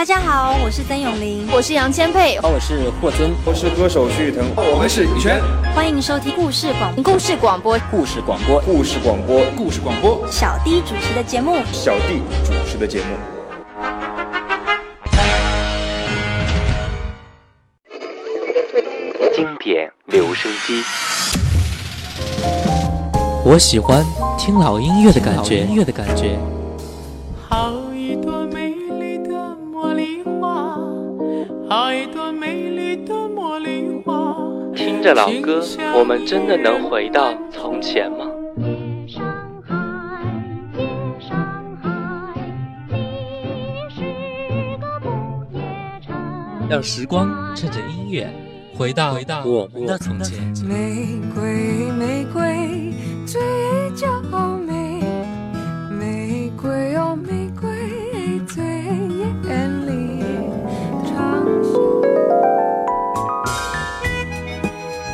大家好，我是曾永玲，我是杨千佩，我是霍尊，我是歌手徐誉滕，我们是羽泉，欢迎收听故事广故事广播。故事广播。故事广播。故事广播。小弟主持的节目。小弟主持的节目。经典留声机，我喜欢听老音乐的感觉，音乐的感觉。听着老歌，我们真的能回到从前吗？让时光趁着音乐回到回到我们的从前。玫瑰，玫瑰，最娇美。玫瑰哦，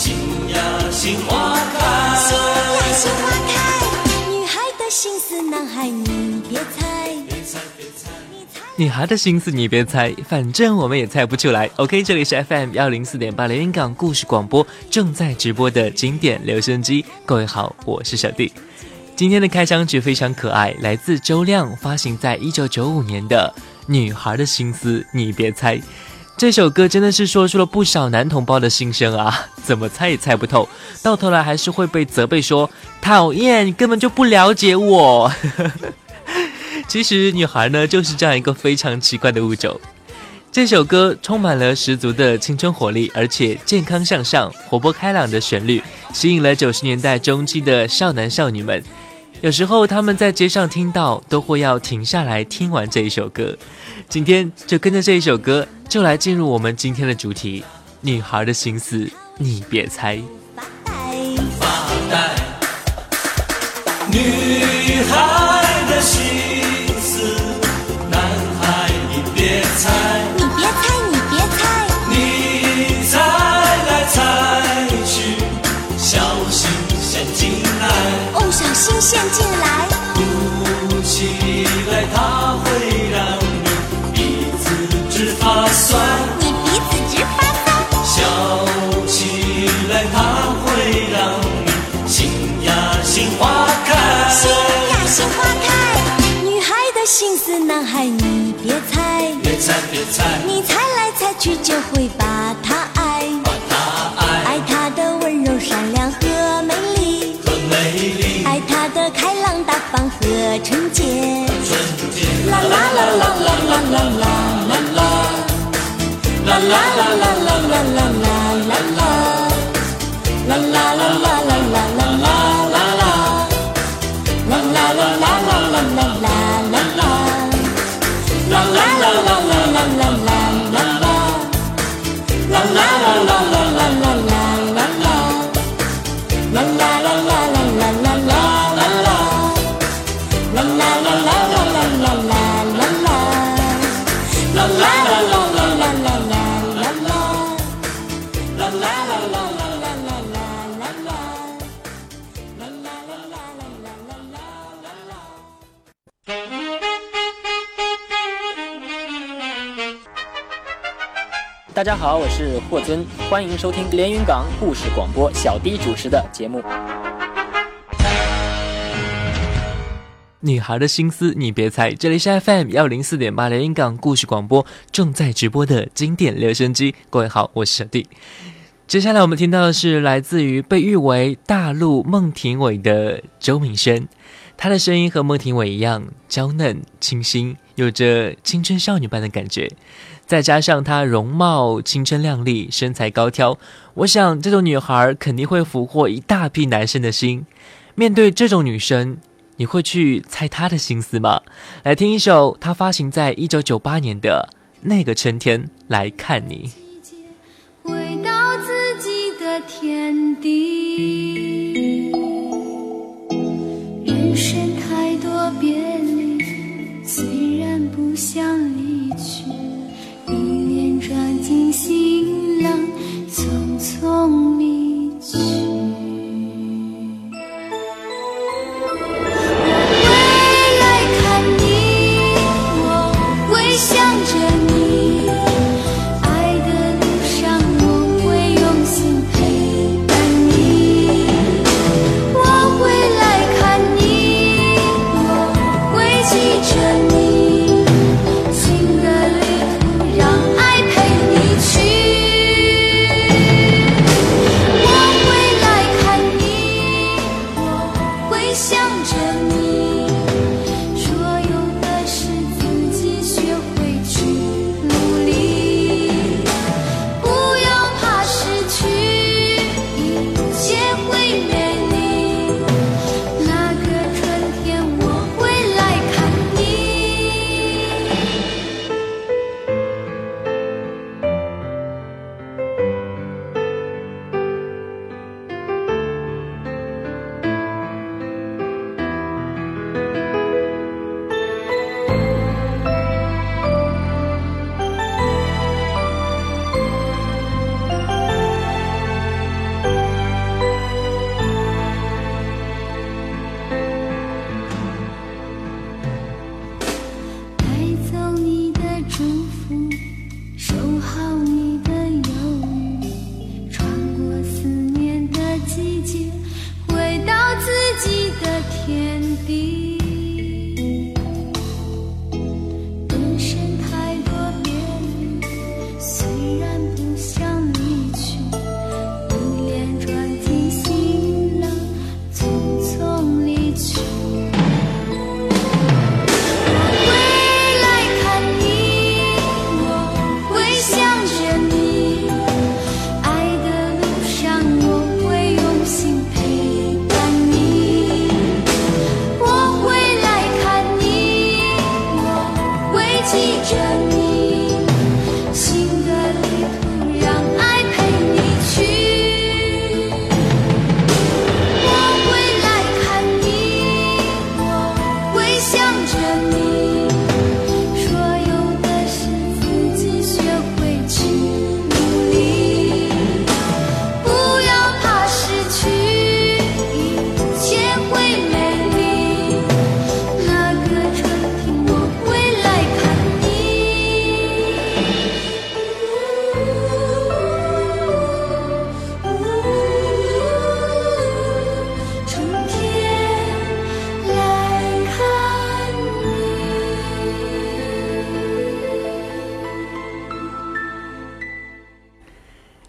女孩的心思男孩你别猜，女孩的心思你别猜反正我们也猜不出来。OK，这里是 FM 幺零四点八连云港故事广播正在直播的经典留声机。各位好，我是小弟。今天的开场曲非常可爱，来自周亮，发行在一九九五年的《女孩的心思你别猜》。这首歌真的是说出了不少男同胞的心声啊！怎么猜也猜不透，到头来还是会被责备说讨厌，你根本就不了解我。其实女孩呢，就是这样一个非常奇怪的物种。这首歌充满了十足的青春活力，而且健康向上、活泼开朗的旋律，吸引了九十年代中期的少男少女们。有时候他们在街上听到，都会要停下来听完这一首歌。今天就跟着这一首歌，就来进入我们今天的主题：女孩的心思，你别猜。发呆女孩的心思，男孩你别猜。陷进来，哭起来，它会让你鼻子直发酸。你鼻子直发酸。笑起来，它会让你心呀心花开。心呀心花开。女孩的心思，男孩你别猜。别猜别猜。你猜来猜去就会把他和纯洁，啦啦啦啦啦啦啦啦啦啦，啦啦啦啦啦啦啦啦啦大家好，我是霍尊，欢迎收听连云港故事广播小弟主持的节目。女孩的心思你别猜，这里是 FM 幺零四点八连云港故事广播正在直播的经典留声机。各位好，我是小弟。接下来我们听到的是来自于被誉为大陆孟庭苇的周敏轩，她的声音和孟庭苇一样娇嫩清新，有着青春少女般的感觉。再加上她容貌青春靓丽，身材高挑，我想这种女孩肯定会俘获一大批男生的心。面对这种女生。你会去猜她的心思吗？来听一首她发行在一九九八年的那个春天来看你。回到自己的天地，人生太多别离，虽然不想离，转进行囊，匆匆离去。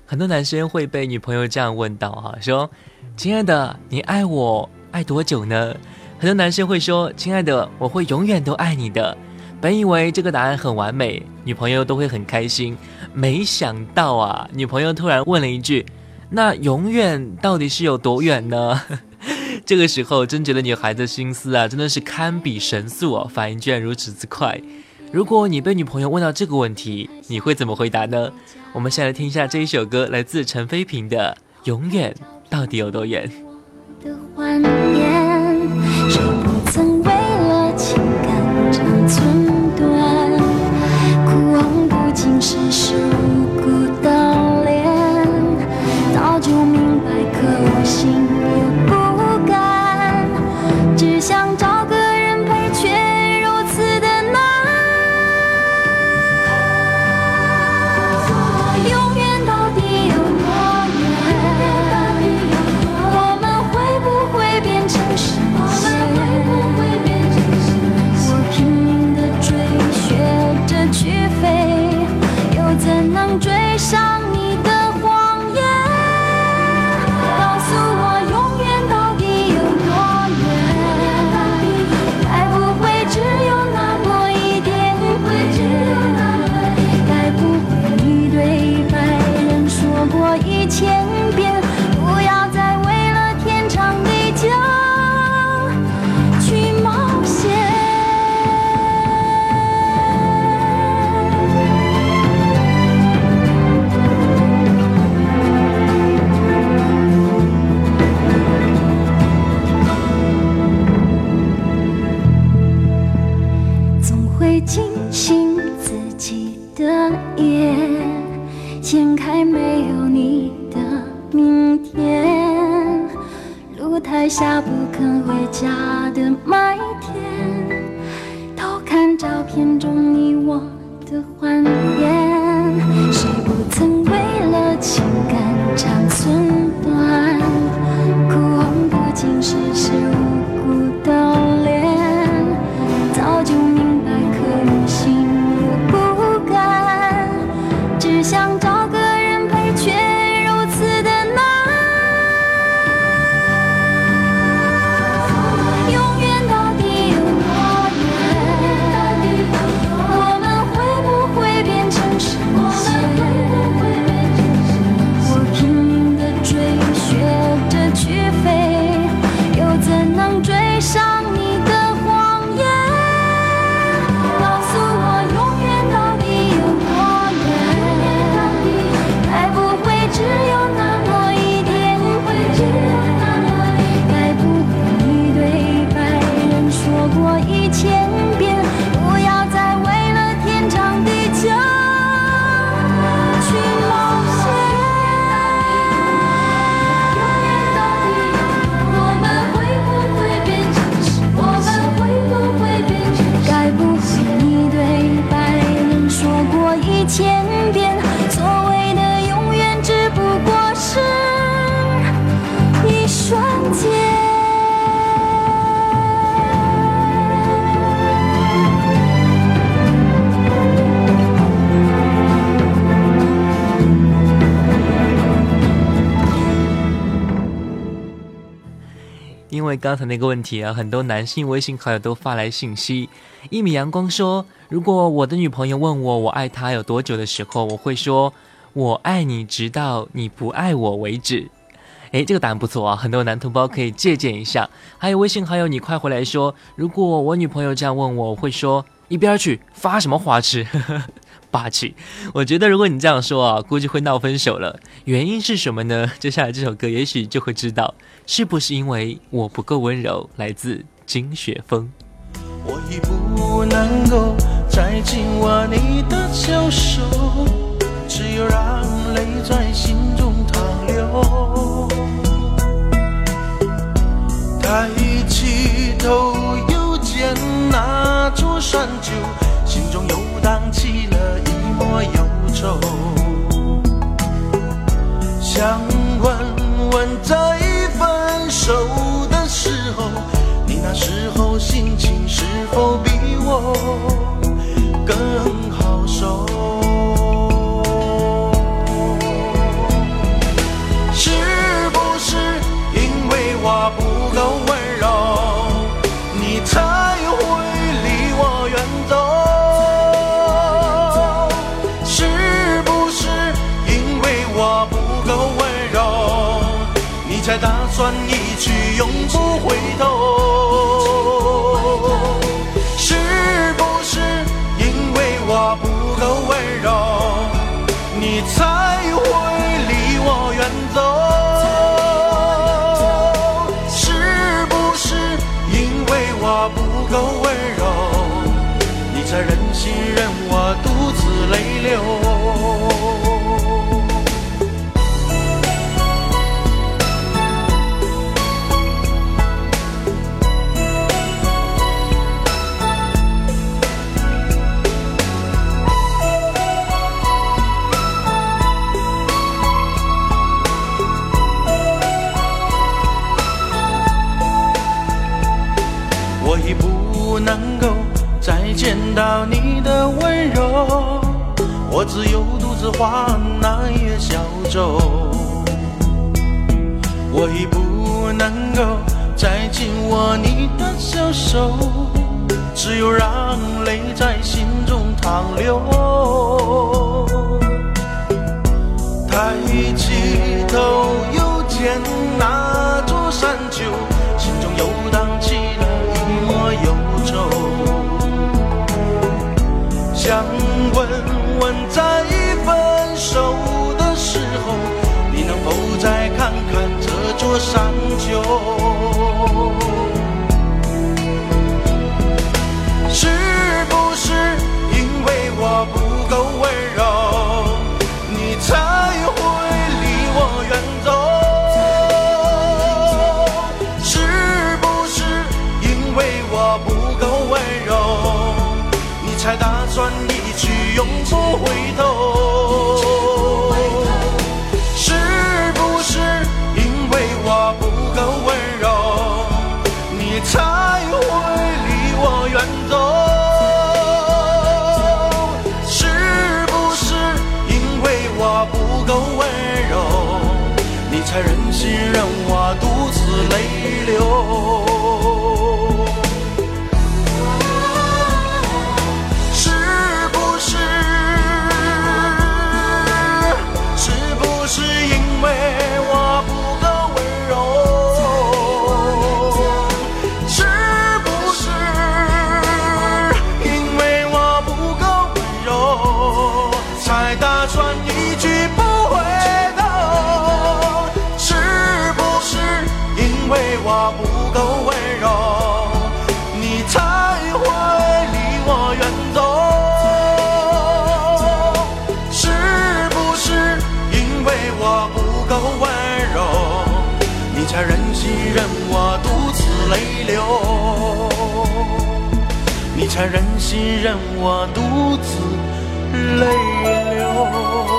很多男生会被女朋友这样问到哈，说：“亲爱的，你爱我爱多久呢？”很多男生会说：“亲爱的，我会永远都爱你的。”本以为这个答案很完美，女朋友都会很开心，没想到啊，女朋友突然问了一句：“那永远到底是有多远呢？” 这个时候，真觉得女孩子心思啊，真的是堪比神速哦，反应居然如此之快。如果你被女朋友问到这个问题，你会怎么回答呢？我们先来听一下这一首歌，来自陈飞平的《永远到底有多远》。刚才那个问题啊，很多男性微信好友都发来信息。一米阳光说：“如果我的女朋友问我我爱她有多久的时候，我会说我爱你直到你不爱我为止。”诶，这个答案不错啊，很多男同胞可以借鉴一下。还有微信好友，你快回来说：“如果我女朋友这样问我，我会说一边去，发什么花痴。”霸气，我觉得如果你这样说啊，估计会闹分手了。原因是什么呢？接下来这首歌也许就会知道，是不是因为我不够温柔？来自金雪峰。我已不能够再紧握你的小手，只有让泪在心中淌流。抬起头，又见那座山丘，荡起了一抹忧愁。想问问，在分手的时候，你那时候心情是否比我更好受？是不是因为我不去永不回头？只有独自画那叶小舟。我已不能够再紧握你的小手，只有让泪在心中淌流。抬起头，又见那座山丘，心中又荡起了一抹忧愁。想问就为我不够温柔，你才会离我远走？是不是因为我不够温柔，你才忍心任我独自泪流？你才忍心任我独自泪流？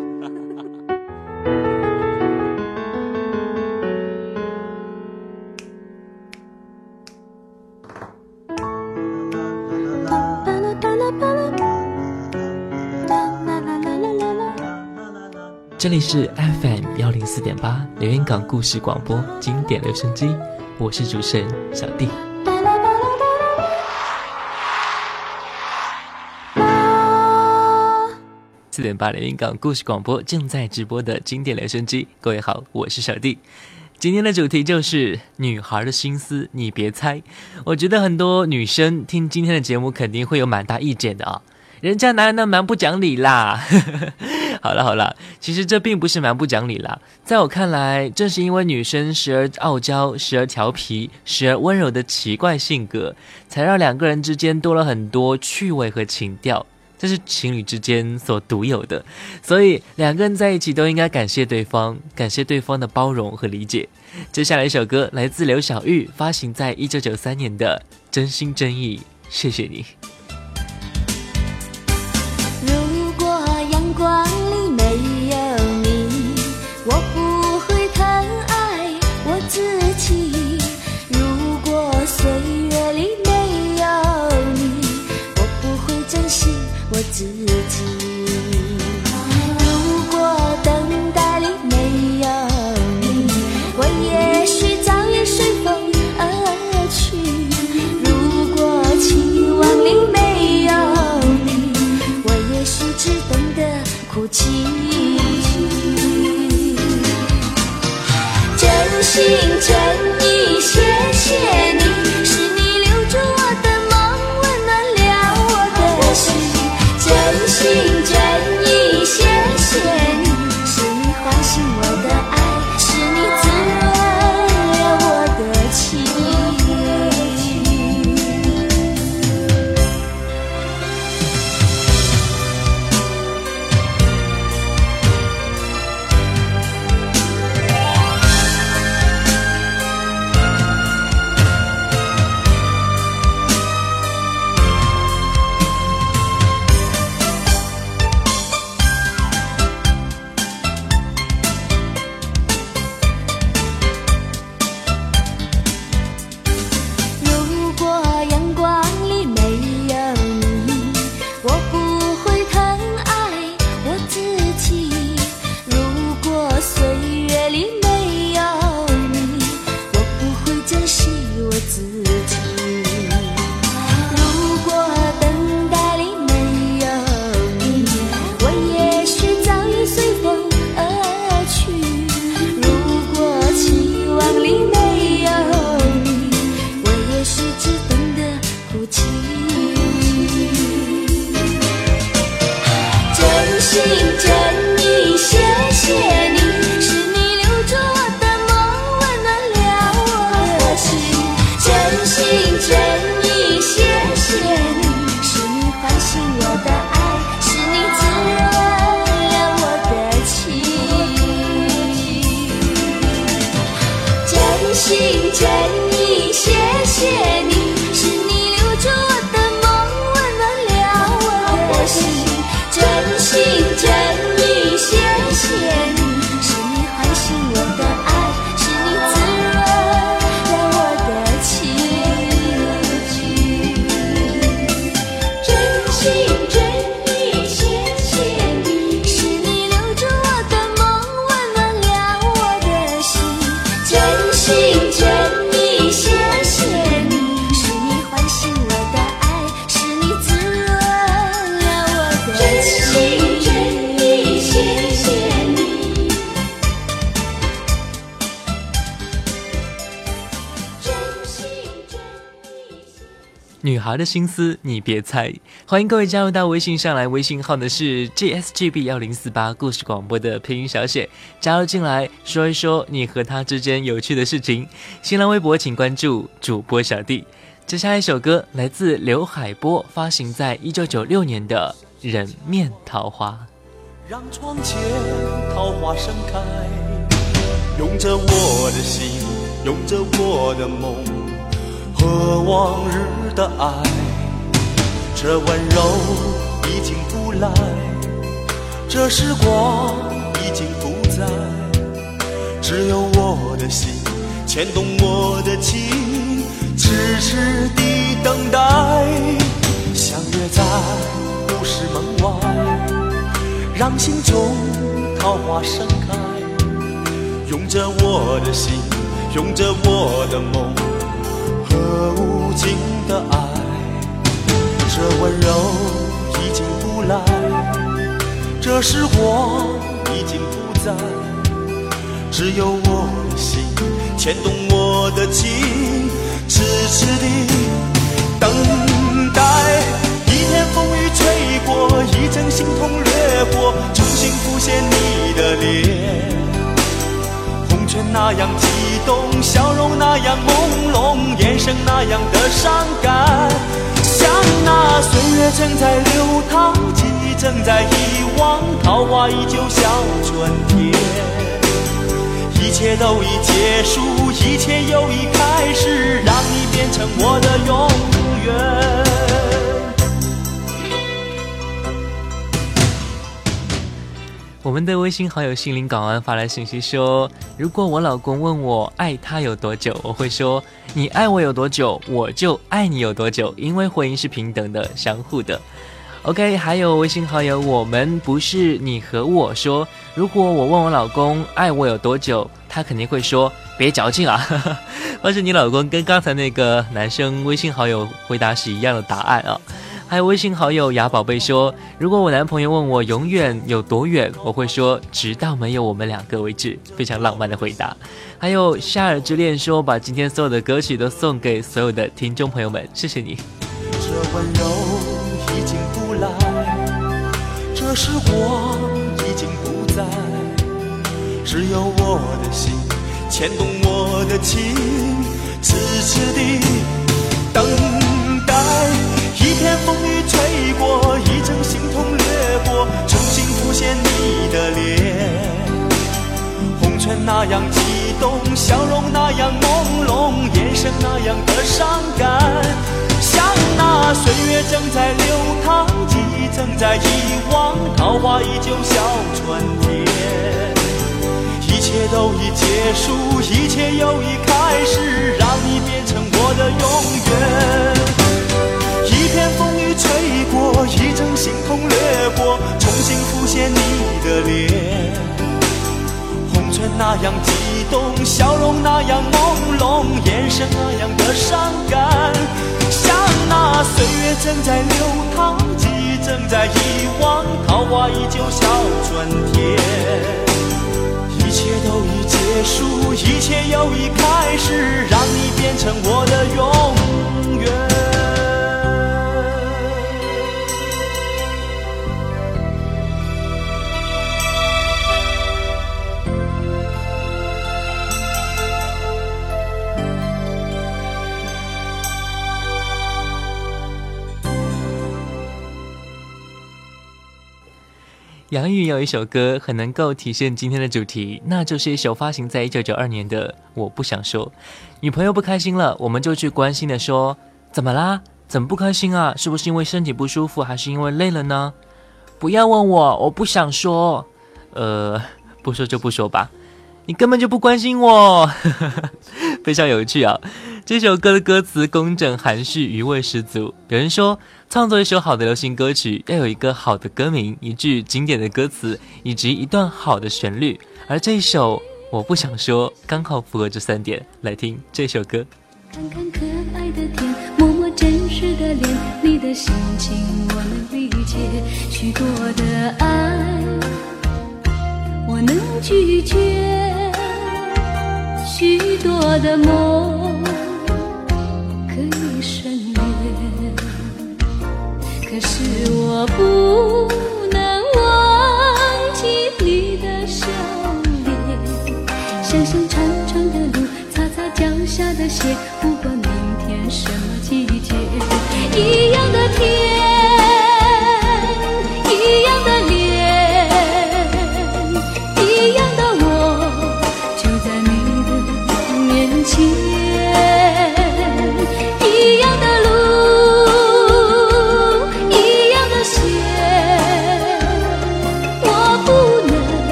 这里是 FM 幺零四点八连云港故事广播经典留声机，我是主持人小弟。四点八连云港故事广播正在直播的经典留声机，各位好，我是小弟。今天的主题就是女孩的心思，你别猜。我觉得很多女生听今天的节目肯定会有蛮大意见的啊，人家男人那蛮不讲理啦。好了好了，其实这并不是蛮不讲理啦，在我看来，正是因为女生时而傲娇、时而调皮、时而温柔的奇怪性格，才让两个人之间多了很多趣味和情调。这是情侣之间所独有的，所以两个人在一起都应该感谢对方，感谢对方的包容和理解。接下来一首歌来自刘晓玉，发行在一九九三年的《真心真意》，谢谢你。孩的心思你别猜。欢迎各位加入到微信上来，微信号呢是 gsgb 幺零四八故事广播的配音小写，加入进来说一说你和他之间有趣的事情。新浪微博请关注主播小弟。接下来一首歌来自刘海波，发行在一九九六年的《人面桃花》。让窗前桃花盛开，用着我的心，用着我的梦和往日的爱。这温柔已经不来，这时光已经不在，只有我的心牵动我的情，痴痴地等待，相约在故事门外。让心中桃花盛开，用着我的心，用着我的梦和无尽的爱。这温柔已经不来，这时光已经不在，只有我的心牵动我的情，痴痴地等待。一片风雨吹过，一阵心痛掠过，重新浮现你的脸。红唇那样激动，笑容那样朦胧，眼神那样的伤感。像那岁月正在流淌，记忆正在遗忘，桃花依旧像春天。一切都已结束，一切又已开始，让你变成我的永远。我们的微信好友心灵港湾发来信息说：“如果我老公问我爱他有多久，我会说你爱我有多久，我就爱你有多久，因为婚姻是平等的、相互的。” OK，还有微信好友我们不是你和我说，如果我问我老公爱我有多久，他肯定会说别矫情啊，但是你老公跟刚才那个男生微信好友回答是一样的答案啊。还有微信好友雅宝贝说：“如果我男朋友问我永远有多远，我会说直到没有我们两个为止。”非常浪漫的回答。还有夏尔之恋说：“把今天所有的歌曲都送给所有的听众朋友们，谢谢你。”这温柔已经不来，这时光已经不在，只有我的心牵动我的情，痴痴地等。一片风雨吹过，一阵心痛掠过，重新浮现你的脸。红唇那样激动，笑容那样朦胧，眼神那样的伤感。像那岁月正在流淌，记忆正在遗忘，桃花依旧笑春天。一切都已结束，一切又已开始，让你变成我的永远。一片风雨吹过，一阵心痛掠过，重新浮现你的脸。红唇那样激动，笑容那样朦胧，眼神那样的伤感。像那岁月正在流淌，记忆正在遗忘，桃花依旧笑春天。杨钰有一首歌很能够体现今天的主题，那就是一首发行在一九九二年的《我不想说》。女朋友不开心了，我们就去关心的说：“怎么啦？怎么不开心啊？是不是因为身体不舒服，还是因为累了呢？”不要问我，我不想说。呃，不说就不说吧。你根本就不关心我，非常有趣啊！这首歌的歌词工整含蓄，余味十足。有人说，创作一首好的流行歌曲，要有一个好的歌名、一句经典的歌词，以及一段好的旋律。而这一首，我不想说，刚好符合这三点。来听这首歌。看看可爱的天，摸摸真实的脸，你的心情我能理解，许多的爱。我能拒绝许多的梦，我不能忘记你的笑脸想想长长的路擦擦脚下的鞋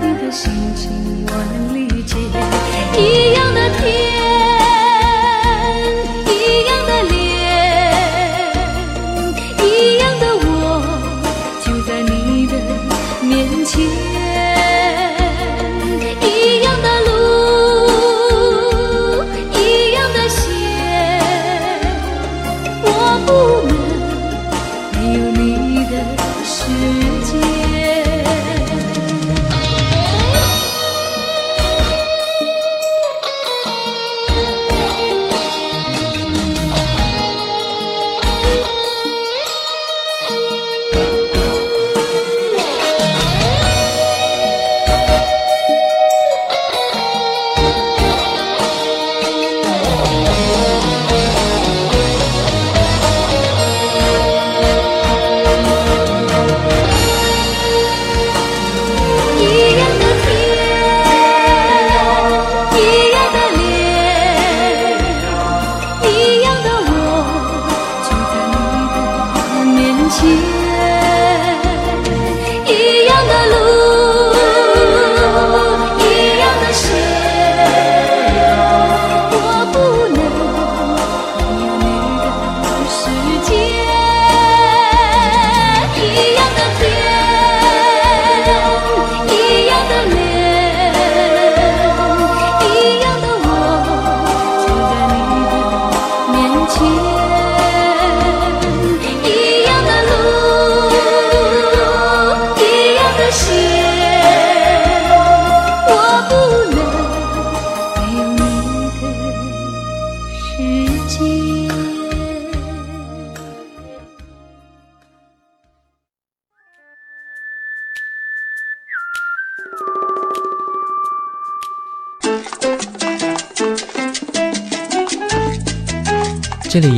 你的心情我能理解。一样的天。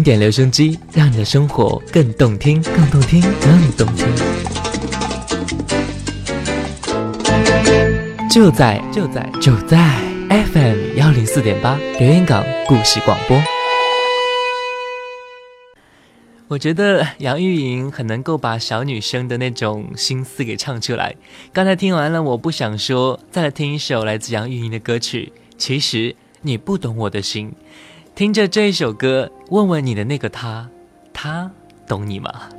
经典留声机，让你的生活更动听，更动听，更动听。就在就在就在 FM 幺零四点八留言港故事广播。我觉得杨钰莹很能够把小女生的那种心思给唱出来。刚才听完了，我不想说，再来听一首来自杨钰莹的歌曲。其实你不懂我的心，听着这一首歌，问问你的那个他，他懂你吗？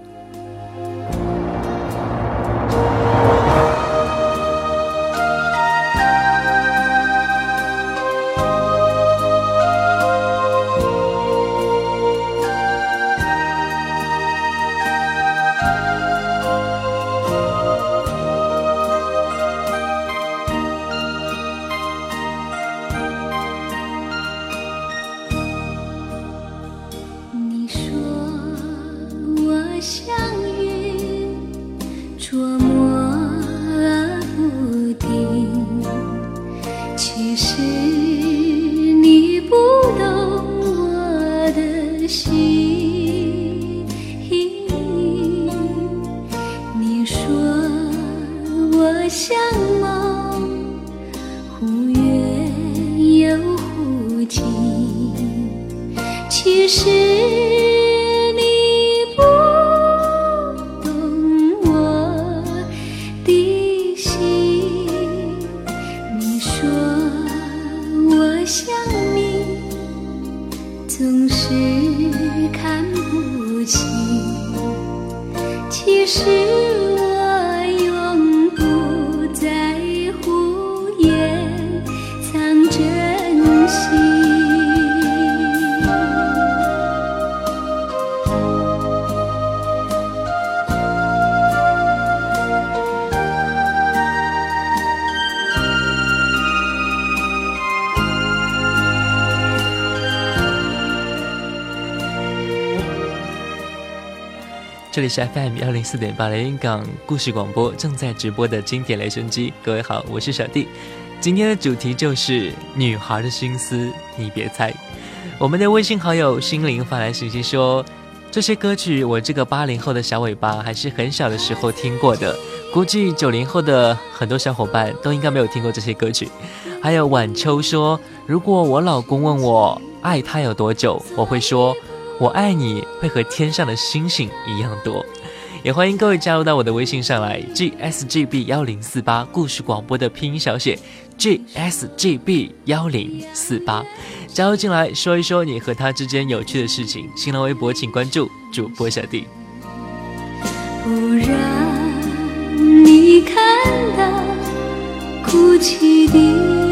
是 FM 幺零四点八连云港故事广播正在直播的经典留声机。各位好，我是小弟。今天的主题就是女孩的心思，你别猜。我们的微信好友心灵发来信息说，这些歌曲我这个八零后的小尾巴还是很小的时候听过的，估计九零后的很多小伙伴都应该没有听过这些歌曲。还有晚秋说，如果我老公问我爱他有多久，我会说。我爱你会和天上的星星一样多，也欢迎各位加入到我的微信上来，G S G B 幺零四八故事广播的拼音小写 G S G B 幺零四八，加入进来说一说你和他之间有趣的事情。新浪微博请关注主播小弟。不让你看到哭泣的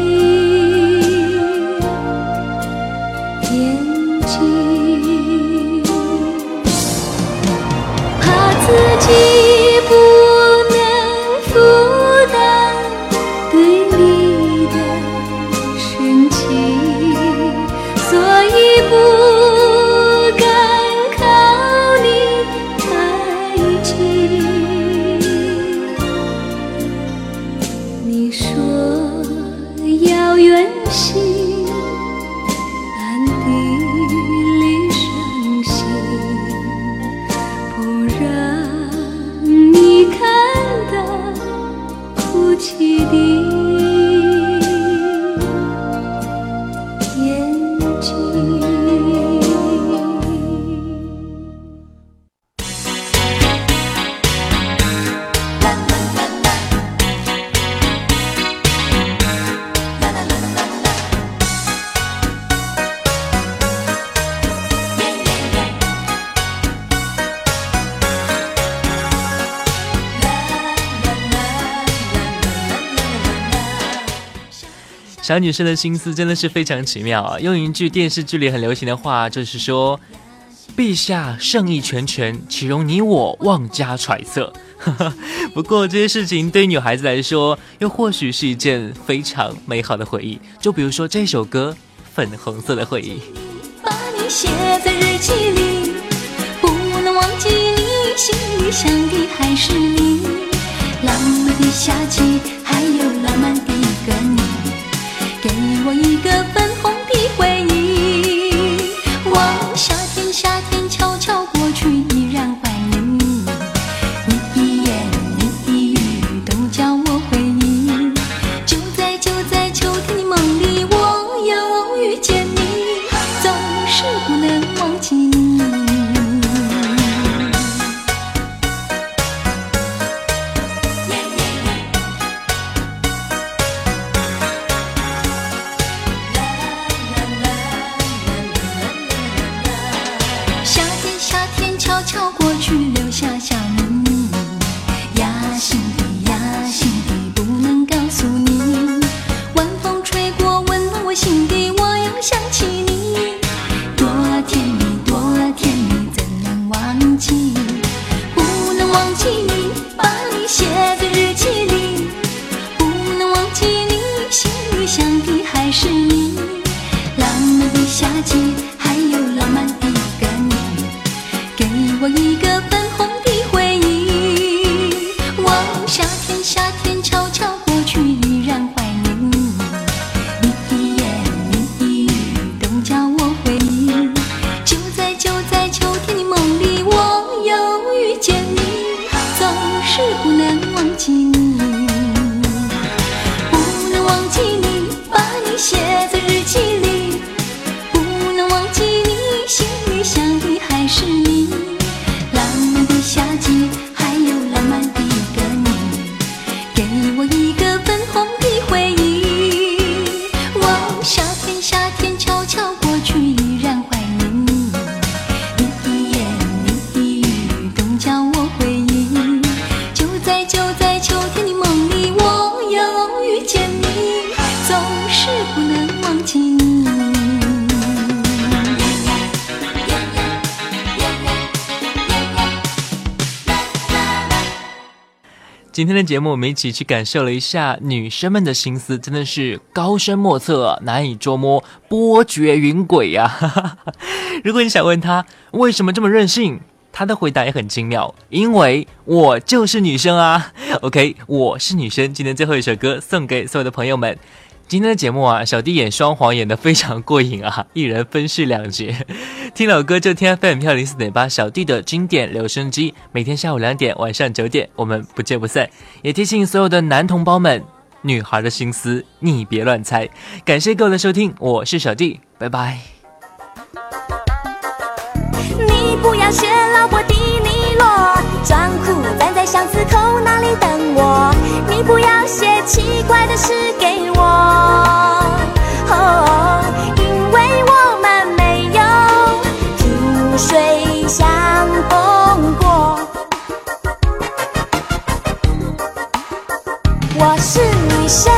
小女生的心思真的是非常奇妙啊！用一句电视剧里很流行的话，就是说：“陛下圣意全全，岂容你我妄加揣测。”不过这些事情对女孩子来说，又或许是一件非常美好的回忆。就比如说这首歌《粉红色的回忆》。把你写在日记里，不能忘记你，心里想的还是你。浪漫的夏季，还有浪漫的一个你，一个瞧过去今天的节目，我们一起去感受了一下女生们的心思，真的是高深莫测，难以捉摸，波谲云诡呀。如果你想问她为什么这么任性，她的回答也很精妙，因为我就是女生啊。OK，我是女生。今天最后一首歌送给所有的朋友们。今天的节目啊，小弟演双簧演的非常过瘾啊，一人分饰两角。听老歌就听 FM 幺零四点八，小弟的经典留声机，每天下午两点，晚上九点，我们不见不散。也提醒所有的男同胞们，女孩的心思你别乱猜。感谢各位的收听，我是小弟，拜拜。你不要学老伯迪尼罗，装酷站在巷子口那里等我。你不要写奇怪的诗给女生，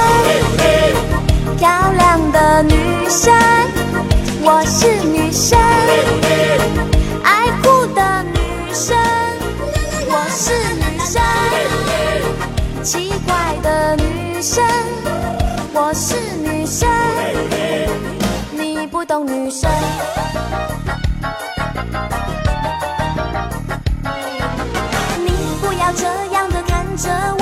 漂亮的女生，我是女生。爱哭的女生，我是女生；奇怪的女生，我是女生。你不懂女生。你不要这样的看着我，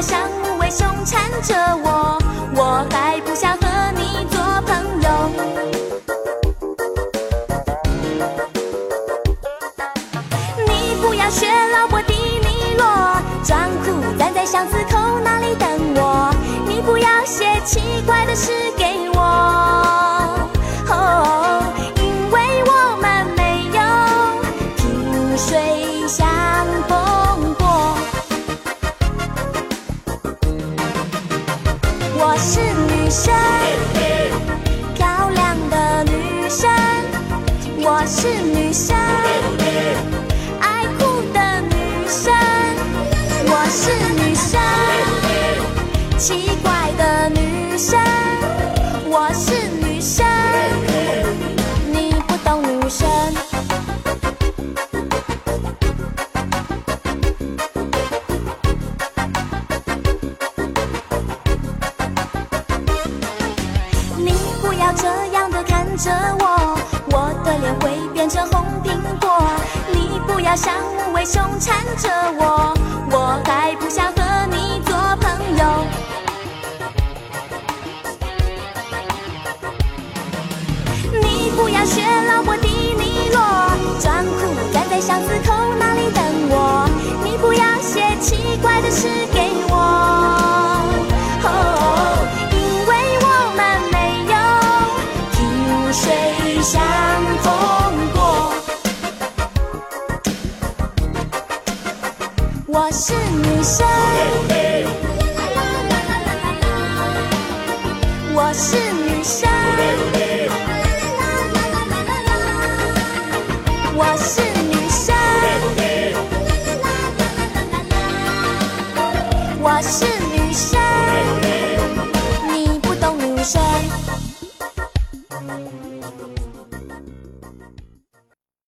像无尾熊缠着我，我还不想和你做朋友。你不要学老伯迪尼洛，装酷站在巷子口那里等我。你不要写奇怪的诗给我，奇怪的女生，